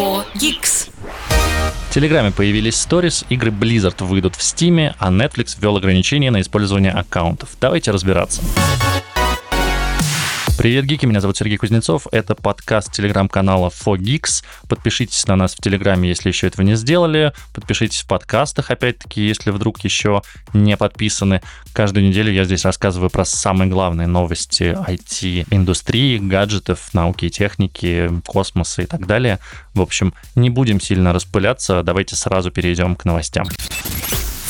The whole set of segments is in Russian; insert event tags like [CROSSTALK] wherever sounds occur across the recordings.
4 Geeks. В Телеграме появились сторис, игры Blizzard выйдут в Steam, а Netflix ввел ограничения на использование аккаунтов. Давайте разбираться. Привет, гики, меня зовут Сергей Кузнецов, это подкаст телеграм-канала 4Geeks. Подпишитесь на нас в Телеграме, если еще этого не сделали. Подпишитесь в подкастах, опять-таки, если вдруг еще не подписаны. Каждую неделю я здесь рассказываю про самые главные новости IT-индустрии, гаджетов, науки и техники, космоса и так далее. В общем, не будем сильно распыляться, давайте сразу перейдем к новостям.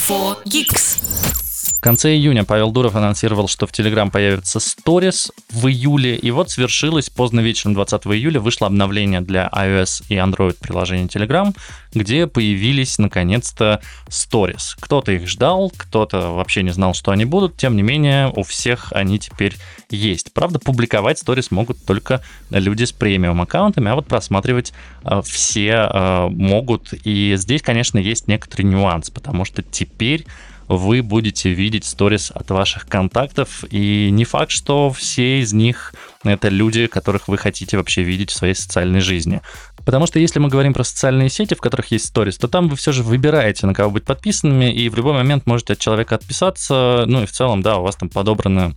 4 Geeks. В конце июня Павел Дуров анонсировал, что в Telegram появится Stories в июле. И вот свершилось, поздно вечером 20 июля вышло обновление для iOS и Android приложения Telegram, где появились наконец-то Stories. Кто-то их ждал, кто-то вообще не знал, что они будут. Тем не менее, у всех они теперь есть. Правда, публиковать Stories могут только люди с премиум аккаунтами, а вот просматривать э, все э, могут. И здесь, конечно, есть некоторый нюанс, потому что теперь вы будете видеть сторис от ваших контактов, и не факт, что все из них это люди, которых вы хотите вообще видеть в своей социальной жизни. Потому что если мы говорим про социальные сети, в которых есть сторис, то там вы все же выбираете, на кого быть подписанными, и в любой момент можете от человека отписаться. Ну и в целом, да, у вас там подобрано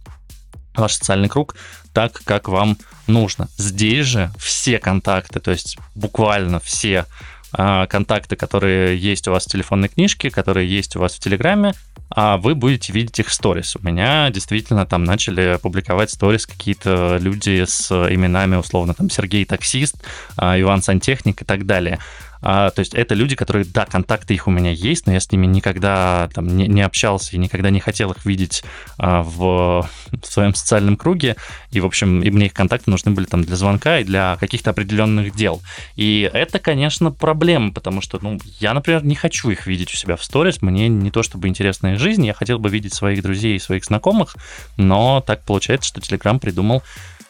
ваш социальный круг так, как вам нужно. Здесь же все контакты, то есть буквально все контакты, которые есть у вас в телефонной книжке, которые есть у вас в Телеграме, а вы будете видеть их сторис. У меня действительно там начали публиковать сторис какие-то люди с именами, условно, там Сергей Таксист, а, Иван Сантехник и так далее. А, то есть это люди, которые, да, контакты их у меня есть, но я с ними никогда там не, не общался и никогда не хотел их видеть а, в, в [LAUGHS] своем социальном круге. И, в общем, и мне их контакты нужны были там для звонка и для каких-то определенных дел. И это, конечно, проблема, потому что, ну, я, например, не хочу их видеть у себя в сторис. Мне не то чтобы интересная жизнь, я хотел бы видеть своих друзей и своих знакомых, но так получается, что Telegram придумал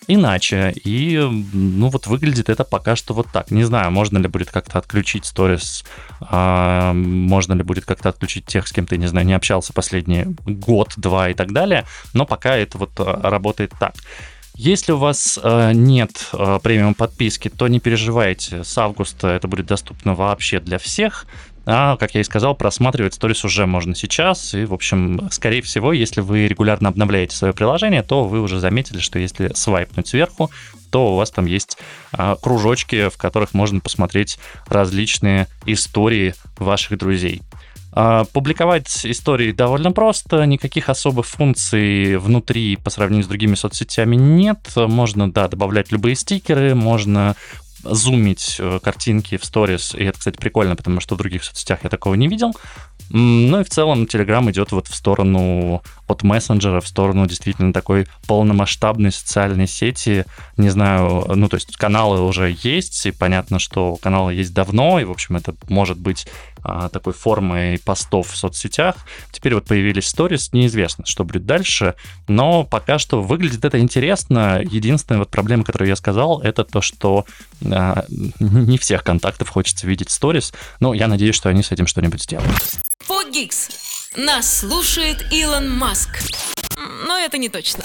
иначе. И, ну, вот выглядит это пока что вот так. Не знаю, можно ли будет как-то отключить сторис, а, можно ли будет как-то отключить тех, с кем ты, не знаю, не общался последний год, два и так далее, но пока это вот а, работает так. Если у вас э, нет э, премиум подписки, то не переживайте, с августа это будет доступно вообще для всех. А, как я и сказал, просматривать сторис уже можно сейчас. И, в общем, скорее всего, если вы регулярно обновляете свое приложение, то вы уже заметили, что если свайпнуть сверху, то у вас там есть а, кружочки, в которых можно посмотреть различные истории ваших друзей. А, публиковать истории довольно просто, никаких особых функций внутри по сравнению с другими соцсетями нет. Можно, да, добавлять любые стикеры, можно зумить э, картинки в сторис, и это, кстати, прикольно, потому что в других соцсетях я такого не видел. Ну и в целом Telegram идет вот в сторону от мессенджера, в сторону действительно такой полномасштабной социальной сети. Не знаю, ну то есть каналы уже есть, и понятно, что каналы есть давно, и, в общем, это может быть а, такой формой постов в соцсетях. Теперь вот появились сторис, неизвестно, что будет дальше, но пока что выглядит это интересно. Единственная вот проблема, которую я сказал, это то, что а, не всех контактов хочется видеть сторис, но я надеюсь, что они с этим что-нибудь сделают. Фогикс. Нас слушает Илон Маск. Но это не точно.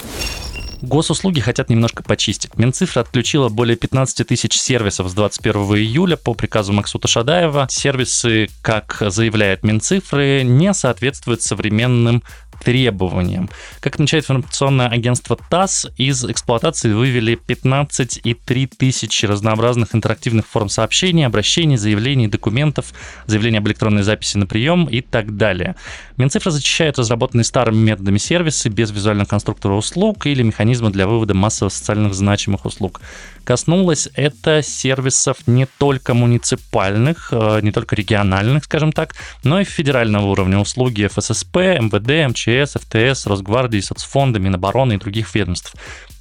Госуслуги хотят немножко почистить. Минцифра отключила более 15 тысяч сервисов с 21 июля по приказу Максута Шадаева. Сервисы, как заявляет Минцифры, не соответствуют современным требованиям. Как отмечает информационное агентство ТАСС, из эксплуатации вывели 15,3 тысячи разнообразных интерактивных форм сообщений, обращений, заявлений, документов, заявлений об электронной записи на прием и так далее. Минцифра зачищает разработанные старыми методами сервисы без визуального конструктора услуг или механизма для вывода массово социальных значимых услуг. Коснулось это сервисов не только муниципальных, э, не только региональных, скажем так, но и федерального уровня услуги ФССП, МВД, МЧС, ФТС, Росгвардии, соцфонда, Минобороны и других ведомств.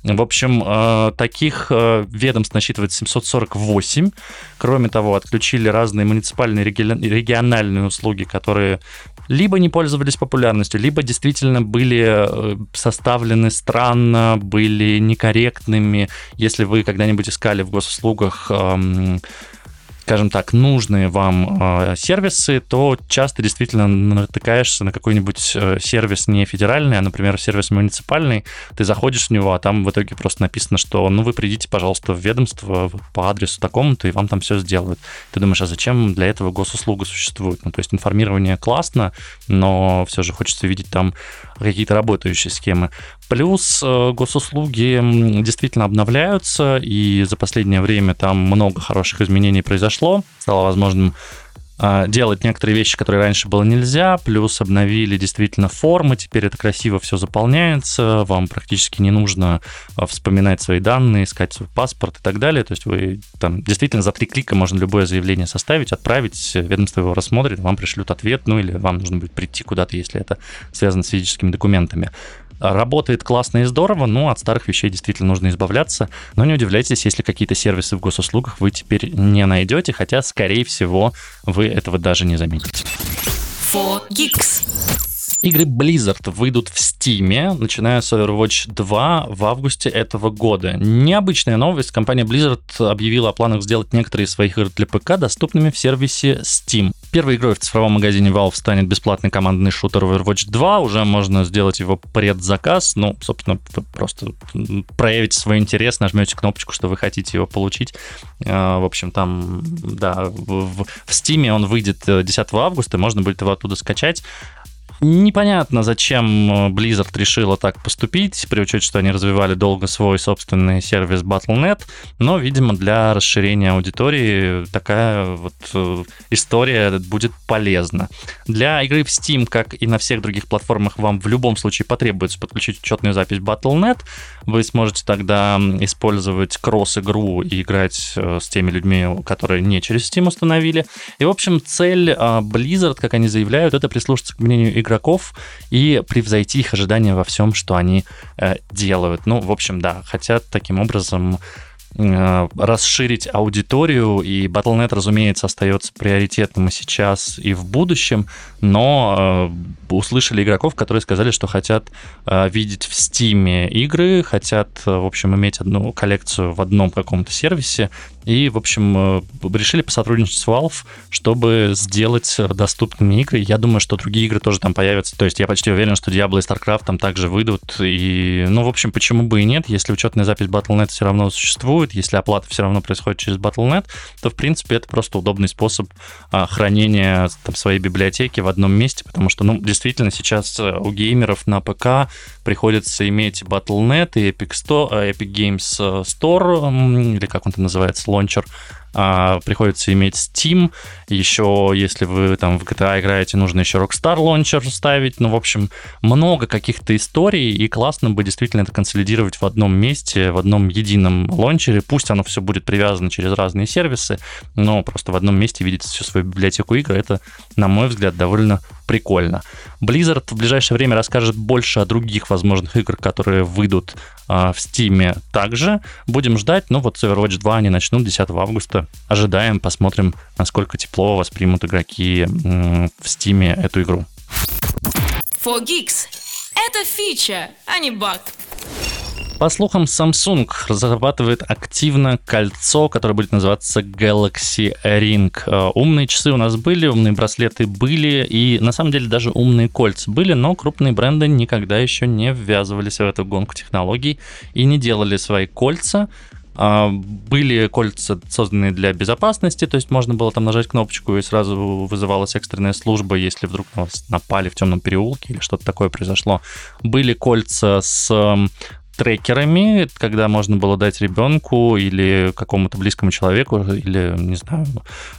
В общем, э, таких э, ведомств насчитывается 748. Кроме того, отключили разные муниципальные региональные услуги, которые либо не пользовались популярностью, либо действительно были э, составлены странно, были некорректными. Если вы когда-нибудь искали в госуслугах эм, скажем так, нужные вам э, сервисы, то часто действительно натыкаешься на какой-нибудь э, сервис не федеральный, а, например, сервис муниципальный, ты заходишь в него, а там в итоге просто написано, что ну вы придите, пожалуйста, в ведомство по адресу такому-то, и вам там все сделают. Ты думаешь, а зачем для этого госуслуга существует? Ну, то есть информирование классно, но все же хочется видеть там какие-то работающие схемы. Плюс э, госуслуги действительно обновляются, и за последнее время там много хороших изменений произошло. Стало возможным делать некоторые вещи, которые раньше было нельзя, плюс обновили действительно формы, теперь это красиво все заполняется, вам практически не нужно а, вспоминать свои данные, искать свой паспорт и так далее, то есть вы там действительно за три клика можно любое заявление составить, отправить, ведомство его рассмотрит, вам пришлют ответ, ну или вам нужно будет прийти куда-то, если это связано с физическими документами. Работает классно и здорово, но от старых вещей действительно нужно избавляться. Но не удивляйтесь, если какие-то сервисы в госуслугах вы теперь не найдете, хотя, скорее всего, вы этого даже не заметите. 4Geeks. Игры Blizzard выйдут в Steam, начиная с Overwatch 2 в августе этого года. Необычная новость. Компания Blizzard объявила о планах сделать некоторые из своих игр для ПК доступными в сервисе Steam. Первой игрой в цифровом магазине Valve станет бесплатный командный шутер Overwatch 2. Уже можно сделать его предзаказ. Ну, собственно, вы просто проявите свой интерес, нажмете кнопочку, что вы хотите его получить. А, в общем, там, да, в, в Steam он выйдет 10 э, августа, можно будет его оттуда скачать. Непонятно, зачем э, Blizzard решила так поступить, при учете, что они развивали долго свой собственный сервис Battle.net, но, видимо, для расширения аудитории такая вот э, история будет полезна. Для игры в Steam, как и на всех других платформах, вам в любом случае потребуется подключить учетную запись Battle.net. Вы сможете тогда использовать кросс-игру и играть э, с теми людьми, которые не через Steam установили. И, в общем, цель Blizzard, как они заявляют, это прислушаться к мнению игроков и превзойти их ожидания во всем, что они э, делают. Ну, в общем, да, хотят таким образом расширить аудиторию, и Battle.net, разумеется, остается приоритетным и сейчас, и в будущем, но э, услышали игроков, которые сказали, что хотят э, видеть в Steam игры, хотят, э, в общем, иметь одну коллекцию в одном каком-то сервисе, и, в общем, э, решили посотрудничать с Valve, чтобы сделать доступными игры. Я думаю, что другие игры тоже там появятся. То есть я почти уверен, что Diablo и StarCraft там также выйдут. И, ну, в общем, почему бы и нет, если учетная запись Battle.net все равно существует, если оплата все равно происходит через Battle.net, то, в принципе, это просто удобный способ а, хранения там, своей библиотеки в одном месте, потому что, ну, действительно, сейчас э, у геймеров на ПК приходится иметь Battle.net и Epic, Store, э, Epic Games Store, или как он там называется, лончер, а, приходится иметь Steam. Еще, если вы там в GTA играете, нужно еще Rockstar Launcher ставить. Ну, в общем, много каких-то историй, и классно бы действительно это консолидировать в одном месте, в одном едином лончере. Пусть оно все будет привязано через разные сервисы, но просто в одном месте видеть всю свою библиотеку игр, это, на мой взгляд, довольно прикольно. Blizzard в ближайшее время расскажет больше о других возможных играх, которые выйдут э, в Steam также. Будем ждать. Ну вот с Overwatch 2 они начнут 10 августа. Ожидаем, посмотрим, насколько тепло воспримут игроки в Steam эту игру. For Geeks. Это фича, а не баг. По слухам, Samsung разрабатывает активно кольцо, которое будет называться Galaxy Ring. Э, умные часы у нас были, умные браслеты были, и на самом деле даже умные кольца были, но крупные бренды никогда еще не ввязывались в эту гонку технологий и не делали свои кольца. А, были кольца, созданные для безопасности, то есть можно было там нажать кнопочку и сразу вызывалась экстренная служба, если вдруг на вас напали в темном переулке или что-то такое произошло. Были кольца с трекерами, когда можно было дать ребенку или какому-то близкому человеку, или, не знаю,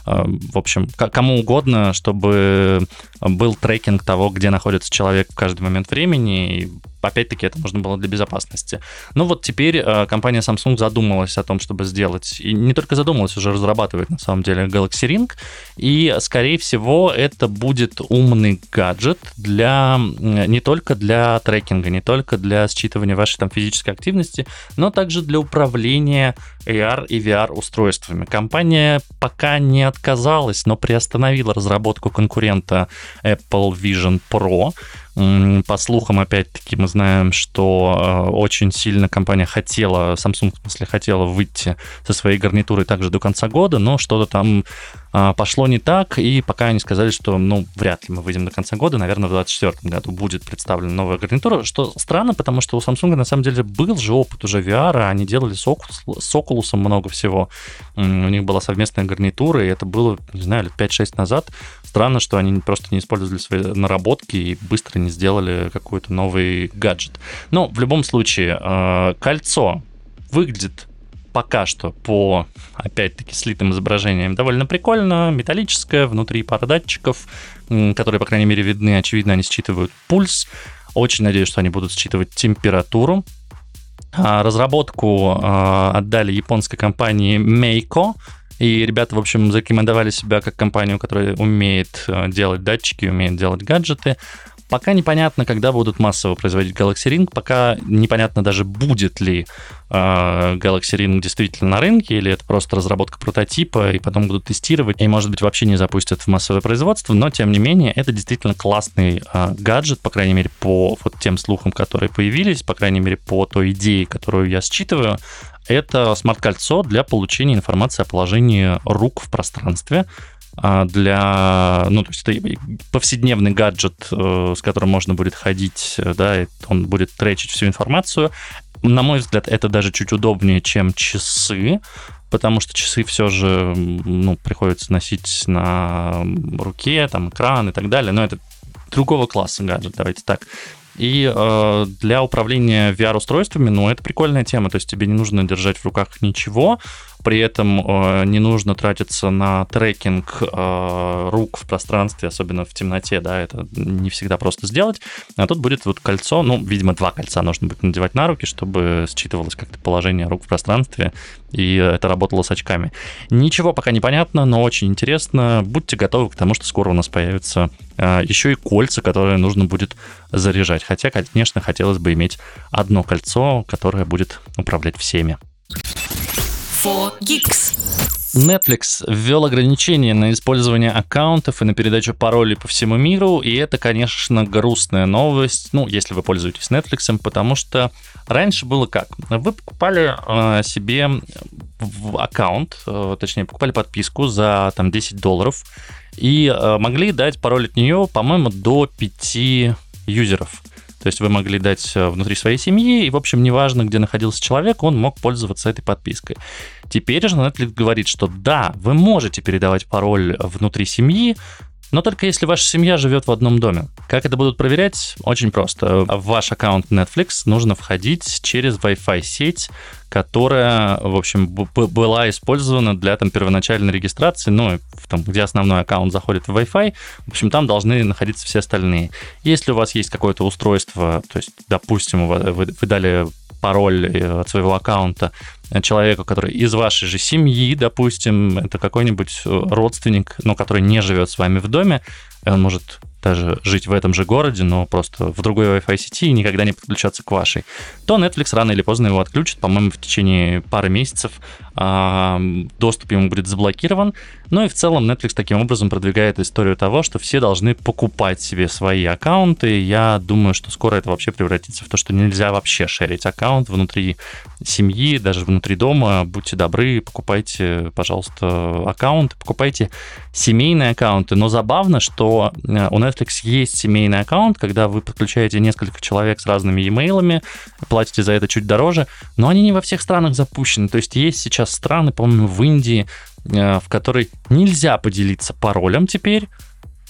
а, в общем, кому угодно, чтобы был трекинг того, где находится человек в каждый момент времени, и опять-таки это нужно было для безопасности. Ну вот теперь э, компания Samsung задумалась о том, чтобы сделать, и не только задумалась, уже разрабатывает на самом деле Galaxy Ring, и скорее всего это будет умный гаджет для не только для трекинга, не только для считывания вашей там физической активности, но также для управления AR и VR устройствами. Компания пока не отказалась, но приостановила разработку конкурента Apple Vision Pro, По слухам, опять-таки, мы знаем, что э, очень сильно компания хотела, Samsung, в смысле, хотела выйти со своей гарнитурой также до конца года, но что-то там пошло не так, и пока они сказали, что, ну, вряд ли мы выйдем до конца года, наверное, в 2024 году будет представлена новая гарнитура, что странно, потому что у Samsung на самом деле был же опыт уже VR, они делали с Oculus, с Oculus много всего, у них была совместная гарнитура, и это было, не знаю, лет 5-6 назад. Странно, что они просто не использовали свои наработки и быстро не сделали какой-то новый гаджет. Но в любом случае, а, кольцо выглядит пока что по, опять-таки, слитым изображениям довольно прикольно, металлическое, внутри пара датчиков, которые, по крайней мере, видны, очевидно, они считывают пульс. Очень надеюсь, что они будут считывать температуру. А, разработку а, отдали японской компании Meiko, и ребята, в общем, зарекомендовали себя как компанию, которая умеет а, делать датчики, умеет делать гаджеты. Пока непонятно, когда будут массово производить Galaxy Ring, пока непонятно даже, будет ли э, Galaxy Ring действительно на рынке, или это просто разработка прототипа, и потом будут тестировать, и, может быть, вообще не запустят в массовое производство, но, тем не менее, это действительно классный э, гаджет, по крайней мере, по вот тем слухам, которые появились, по крайней мере, по той идее, которую я считываю, это смарт-кольцо для получения информации о положении рук в пространстве, для, ну, то есть это повседневный гаджет, э, с которым можно будет ходить, э, да, он будет тречить всю информацию. На мой взгляд, это даже чуть удобнее, чем часы, потому что часы все же, ну, приходится носить на руке, там, экран и так далее, но это другого класса гаджет, давайте так. И э, для управления VR-устройствами, ну, это прикольная тема. То есть тебе не нужно держать в руках ничего, при этом э, не нужно тратиться на трекинг э, рук в пространстве, особенно в темноте, да, это не всегда просто сделать. А тут будет вот кольцо, ну, видимо, два кольца нужно будет надевать на руки, чтобы считывалось как-то положение рук в пространстве, и это работало с очками. Ничего пока не понятно, но очень интересно. Будьте готовы к тому, что скоро у нас появятся э, еще и кольца, которые нужно будет заряжать. Хотя, конечно, хотелось бы иметь одно кольцо, которое будет управлять всеми. 4Geeks. Netflix ввел ограничения на использование аккаунтов и на передачу паролей по всему миру, и это, конечно, грустная новость, ну, если вы пользуетесь Netflix, потому что раньше было как? Вы покупали э, себе аккаунт, э, точнее, покупали подписку за там 10 долларов, и э, могли дать пароль от нее, по-моему, до 5 юзеров. То есть вы могли дать э, внутри своей семьи, и, в общем, неважно, где находился человек, он мог пользоваться этой подпиской. Теперь же Netflix говорит, что да, вы можете передавать пароль внутри семьи, но только если ваша семья живет в одном доме. Как это будут проверять? Очень просто. В ваш аккаунт Netflix нужно входить через Wi-Fi сеть, которая, в общем, была использована для там первоначальной регистрации, ну, там, где основной аккаунт заходит в Wi-Fi, в общем, там должны находиться все остальные. Если у вас есть какое-то устройство, то есть, допустим, вы, вы дали пароль э, от своего аккаунта. Человеку, который из вашей же семьи, допустим, это какой-нибудь э, родственник, но который не живет с вами в доме, он может даже жить в этом же городе, но просто в другой Wi-Fi сети и никогда не подключаться к вашей, то Netflix рано или поздно его отключит, по-моему, в течение пары месяцев доступ ему будет заблокирован. Ну и в целом Netflix таким образом продвигает историю того, что все должны покупать себе свои аккаунты. Я думаю, что скоро это вообще превратится в то, что нельзя вообще шерить аккаунт внутри семьи, даже внутри дома. Будьте добры, покупайте, пожалуйста, аккаунты, покупайте семейные аккаунты. Но забавно, что э, у Netflix есть семейный аккаунт, когда вы подключаете несколько человек с разными e-mailами, платите за это чуть дороже, но они не во всех странах запущены. То есть есть сейчас страны, по-моему, в Индии, э, в которой нельзя поделиться паролем теперь,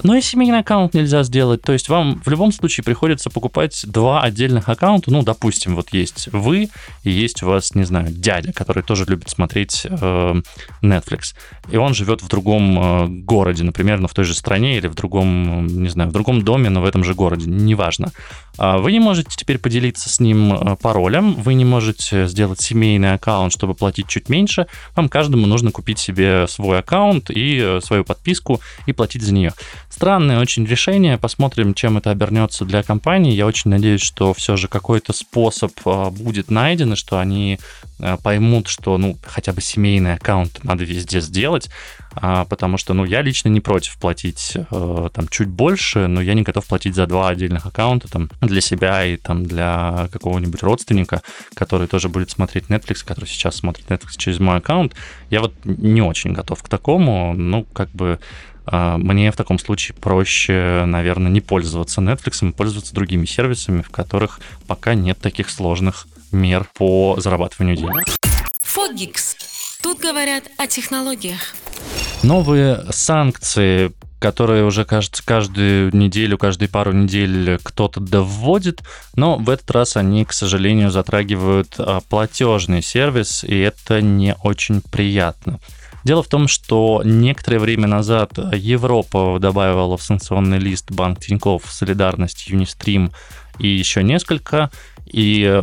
но и семейный аккаунт нельзя сделать. То есть вам в любом случае приходится покупать два отдельных аккаунта. Ну, допустим, вот есть вы и есть у вас, не знаю, дядя, который тоже любит смотреть э, Netflix. И он живет в другом э, городе, например, но в той же стране или в другом, не знаю, в другом доме, но в этом же городе. Неважно. А вы не можете теперь поделиться с ним э, паролем, вы не можете сделать семейный аккаунт, чтобы платить чуть меньше. Вам каждому нужно купить себе свой аккаунт и э, свою подписку и платить за нее. Странное очень решение. Посмотрим, чем это обернется для компании. Я очень надеюсь, что все же какой-то способ э, будет найден, и что они поймут, что ну хотя бы семейный аккаунт надо везде сделать. а, потому что, ну, я лично не против платить э, там чуть больше, но я не готов платить за два отдельных аккаунта там для себя и там для какого-нибудь родственника, который тоже будет смотреть Netflix, который сейчас смотрит Netflix через мой аккаунт. Я вот не очень готов к такому, ну, как бы а, мне в таком случае проще, наверное, не пользоваться Netflix, а пользоваться другими сервисами, в которых пока нет таких сложных мер по зарабатыванию денег. Фогикс. Тут говорят о технологиях. Новые санкции которые уже, кажется, каждую неделю, каждые пару недель кто-то доводит, но в этот раз они, к сожалению, затрагивают а, платежный сервис, и это не очень приятно. Дело в том, что некоторое время назад Европа добавила в санкционный лист Банк Тинькофф, Солидарность, Юнистрим и еще несколько. И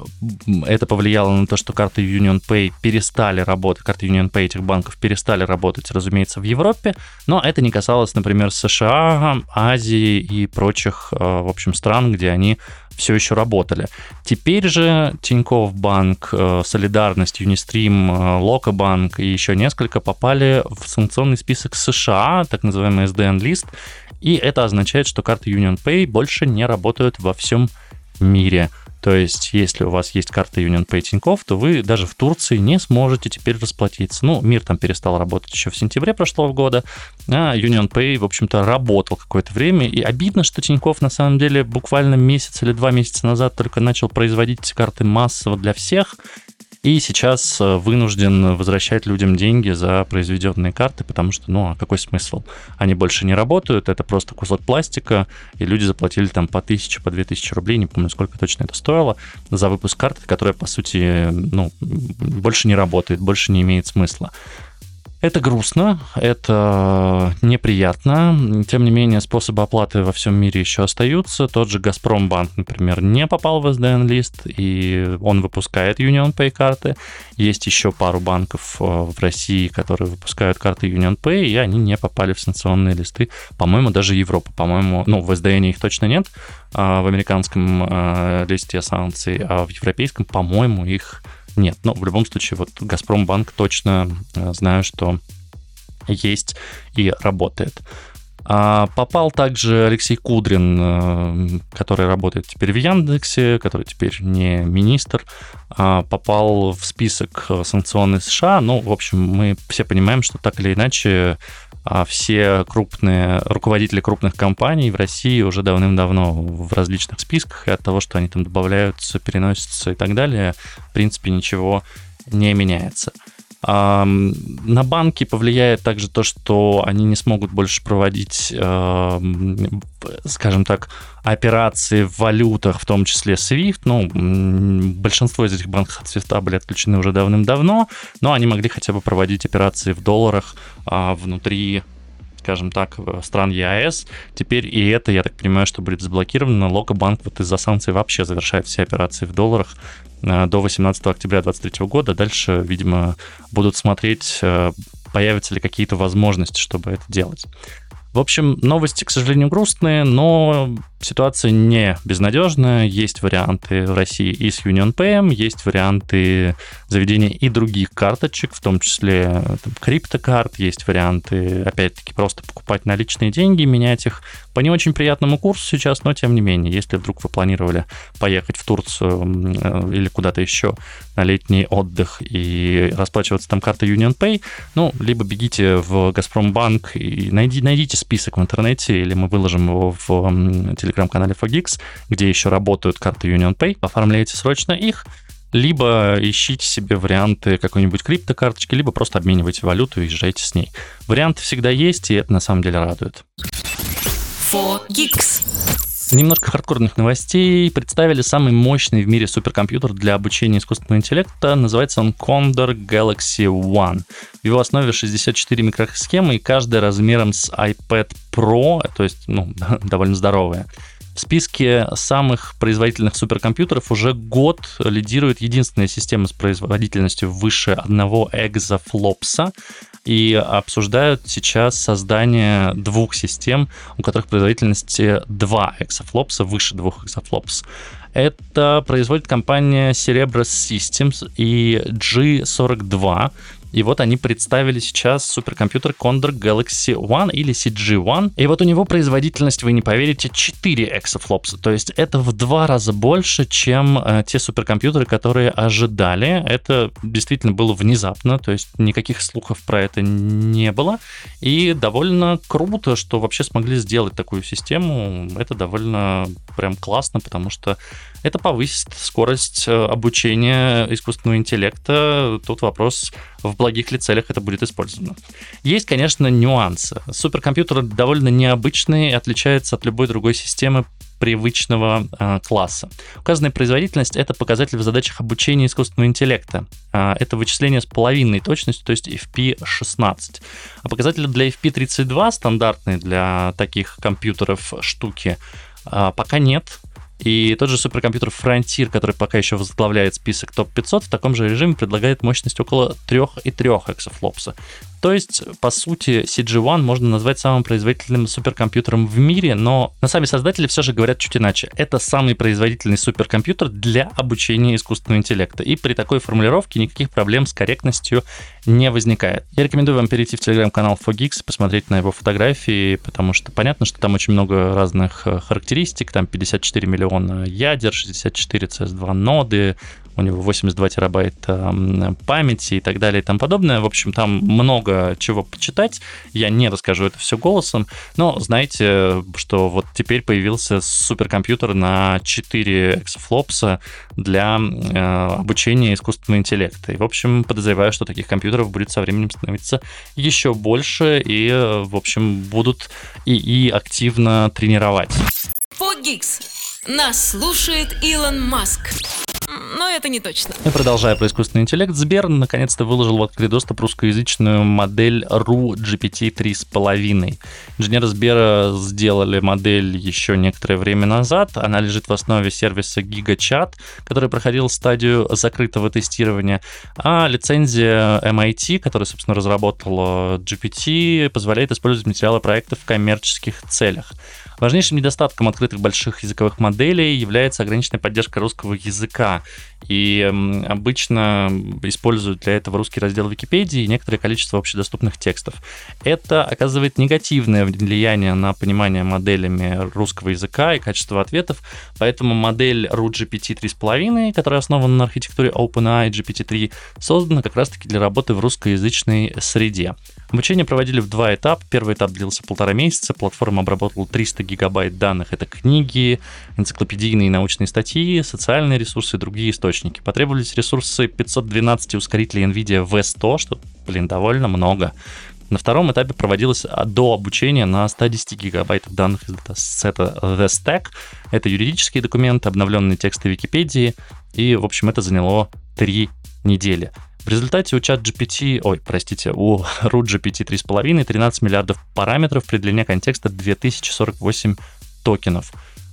это повлияло на то, что карты Union Pay перестали работать, карты Union Pay этих банков перестали работать, разумеется, в Европе, но это не касалось, например, США, Азии и прочих, э, в общем, стран, где они все еще работали. Теперь же Тинькофф Банк, э, Солидарность, Юнистрим, э, Лока Банк и еще несколько попали в санкционный список США, так называемый SDN-лист, и это означает, что карты Union Pay больше не работают во всем мире. То есть, если у вас есть карта Union Pay Тинькофф, то вы даже в Турции не сможете теперь расплатиться. Ну, мир там перестал работать еще в сентябре прошлого года, а Union Pay, в общем-то, работал какое-то время. И обидно, что Тинькофф на самом деле буквально месяц или два месяца назад только начал производить карты массово для всех, и сейчас э, вынужден возвращать людям деньги за произведенные карты, потому что, ну, а какой смысл? Они больше не работают, это просто кусок пластика, и люди заплатили там по тысяче, по две тысячи рублей, не помню, сколько точно это стоило, за выпуск карты, которая, по сути, ну, больше не работает, больше не имеет смысла. Это грустно, это неприятно. Тем не менее, способы оплаты во всем мире еще остаются. Тот же Газпромбанк, например, не попал в SDN-лист, и он выпускает Union Pay карты. Есть еще пару банков э, в России, которые выпускают карты Union Pay, и они не попали в санкционные листы. По-моему, даже Европа, по-моему, ну, в SDN их точно нет, а в американском э, листе санкций, а в европейском, по-моему, их нет, но в любом случае, вот Газпромбанк точно э, знаю, что есть и работает. А попал также Алексей Кудрин, э, который работает теперь в Яндексе, который теперь не министр, а попал в список санкционных США. Ну, в общем, мы все понимаем, что так или иначе а все крупные руководители крупных компаний в России уже давным-давно в различных списках, и от того, что они там добавляются, переносятся и так далее, в принципе, ничего не меняется. На банки повлияет также то, что они не смогут больше проводить, скажем так, операции в валютах, в том числе SWIFT. Ну, большинство из этих банков от SWIFT были отключены уже давным-давно, но они могли хотя бы проводить операции в долларах а, внутри скажем так, стран ЕАЭС. Теперь и это, я так понимаю, что будет заблокировано. Локобанк вот из-за санкций вообще завершает все операции в долларах э, до 18 октября 2023 года. Дальше, видимо, будут смотреть, э, появятся ли какие-то возможности, чтобы это делать. В общем, новости, к сожалению, грустные, но ситуация не безнадежная. Есть варианты в России и с UnionPay, есть варианты заведения и других карточек, в том числе там, криптокарт, есть варианты, опять-таки, просто покупать наличные деньги, менять их по не очень приятному курсу сейчас, но тем не менее, если вдруг вы планировали поехать в Турцию э, или куда-то еще на летний отдых и расплачиваться там картой UnionPay, ну, либо бегите в Газпромбанк и найди, найдите список в интернете, или мы выложим его в телеграм телеграм-канале Fogix, где еще работают карты UnionPay, оформляете срочно их, либо ищите себе варианты какой-нибудь криптокарточки, либо просто обменивайте валюту и езжайте с ней. Варианты всегда есть, и это на самом деле радует. Немножко хардкорных новостей. Представили самый мощный в мире суперкомпьютер для обучения искусственного интеллекта. Называется он Condor Galaxy One. В его основе 64 микросхемы, и каждая размером с iPad Pro, то есть ну, [LAUGHS] довольно здоровая. В списке самых производительных суперкомпьютеров уже год лидирует единственная система с производительностью выше одного экзофлопса. И обсуждают сейчас создание двух систем, у которых производительность 2 экзофлопса, выше двух экзофлопс. Это производит компания Cerebras Systems и G42. И вот они представили сейчас суперкомпьютер Condor Galaxy One или CG-1. И вот у него производительность, вы не поверите, 4 эксофлопса. То есть это в два раза больше, чем э, те суперкомпьютеры, которые ожидали. Это действительно было внезапно, то есть никаких слухов про это не было. И довольно круто, что вообще смогли сделать такую систему. Это довольно прям классно, потому что это повысит скорость э, обучения искусственного интеллекта. Тут вопрос, в благих ли целях это будет использовано. Есть, конечно, нюансы. Суперкомпьютер довольно необычный и отличается от любой другой системы привычного э, класса. Указанная производительность — это показатель в задачах обучения искусственного интеллекта. Э, это вычисление с половинной точностью, то есть FP16. А показатели для FP32, стандартные для таких компьютеров штуки, э, пока нет. И тот же суперкомпьютер Frontier, который пока еще возглавляет список топ-500, в таком же режиме предлагает мощность около 3,3 эксофлопса. То есть, по сути, CG-1 можно назвать самым производительным суперкомпьютером в мире, но на сами создатели все же говорят чуть иначе. Это самый производительный суперкомпьютер для обучения искусственного интеллекта. И при такой формулировке никаких проблем с корректностью не возникает. Я рекомендую вам перейти в телеграм-канал Fogix, посмотреть на его фотографии, потому что понятно, что там очень много разных э, характеристик, там 54 миллиона ядер, 64 CS2 ноды, у него 82 терабайта памяти и так далее и тому подобное. В общем, там много чего почитать. Я не расскажу это все голосом, но знаете, что вот теперь появился суперкомпьютер на 4 эксофлопса для э, обучения искусственного интеллекта. И, в общем, подозреваю, что таких компьютеров будет со временем становиться еще больше, и, э, в общем, будут и, активно тренировать. Фогикс. Нас слушает Илон Маск это не точно. И продолжая про искусственный интеллект, Сбер наконец-то выложил в открытый доступ русскоязычную модель RU GPT 3.5. Инженеры Сбера сделали модель еще некоторое время назад. Она лежит в основе сервиса GigaChat, который проходил стадию закрытого тестирования. А лицензия MIT, которая, собственно, разработала GPT, позволяет использовать материалы проекта в коммерческих целях. Важнейшим недостатком открытых больших языковых моделей является ограниченная поддержка русского языка. И обычно используют для этого русский раздел Википедии и некоторое количество общедоступных текстов. Это оказывает негативное влияние на понимание моделями русского языка и качество ответов, поэтому модель RUGPT 3.5, которая основана на архитектуре OpenAI GPT-3, создана как раз-таки для работы в русскоязычной среде. Обучение проводили в два этапа. Первый этап длился полтора месяца. Платформа обработала 300 гигабайт данных. Это книги, энциклопедийные научные статьи, социальные ресурсы и другие источники. Потребовались ресурсы 512 ускорителей NVIDIA V100, что, блин, довольно много. На втором этапе проводилось до обучения на 110 гигабайтов данных из датасета The Stack. Это юридические документы, обновленные тексты Википедии. И, в общем, это заняло три недели. В результате у чат GPT, ой, простите, у [LAUGHS] root GPT 3.5 13 миллиардов параметров при длине контекста 2048 токенов.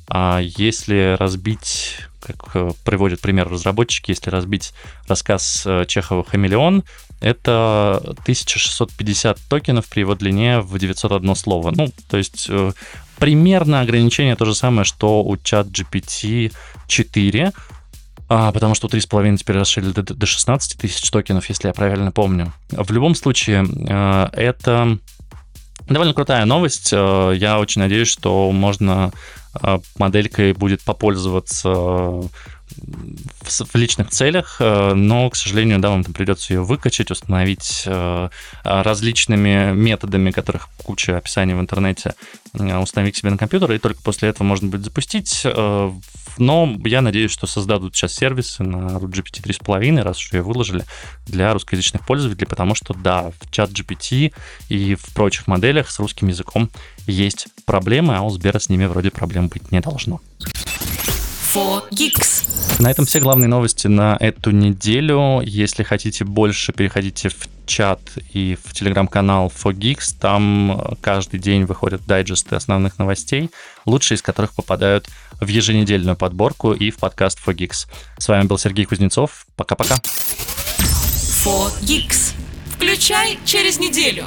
А если разбить, как э, приводят пример разработчики, если разбить рассказ э, Чехова «Хамелеон», это 1650 токенов при его длине в 901 слово. Ну, то есть э, примерно ограничение то же самое, что у чат GPT 4, а, потому что 3,5 теперь расширили до, до 16 тысяч токенов, если я правильно помню. В любом случае, э, это довольно крутая новость. Э, я очень надеюсь, что можно э, моделькой будет попользоваться в личных целях, э, но, к сожалению, да, вам придется ее выкачать, установить э, различными методами, которых куча описаний в интернете, э, установить себе на компьютер, и только после этого можно будет запустить. Но я надеюсь, что создадут сейчас сервисы на GPT 3.5, раз уж ее выложили, для русскоязычных пользователей, потому что, да, в чат GPT и в прочих моделях с русским языком есть проблемы, а у Сбера с ними вроде проблем быть не должно. 4Geeks. На этом все главные новости на эту неделю. Если хотите больше, переходите в чат и в телеграм-канал 4Geeks. Там каждый день выходят дайджесты основных новостей, лучшие из которых попадают в еженедельную подборку и в подкаст 4Geeks. С вами был Сергей Кузнецов. Пока-пока. 4Geeks. Включай через неделю.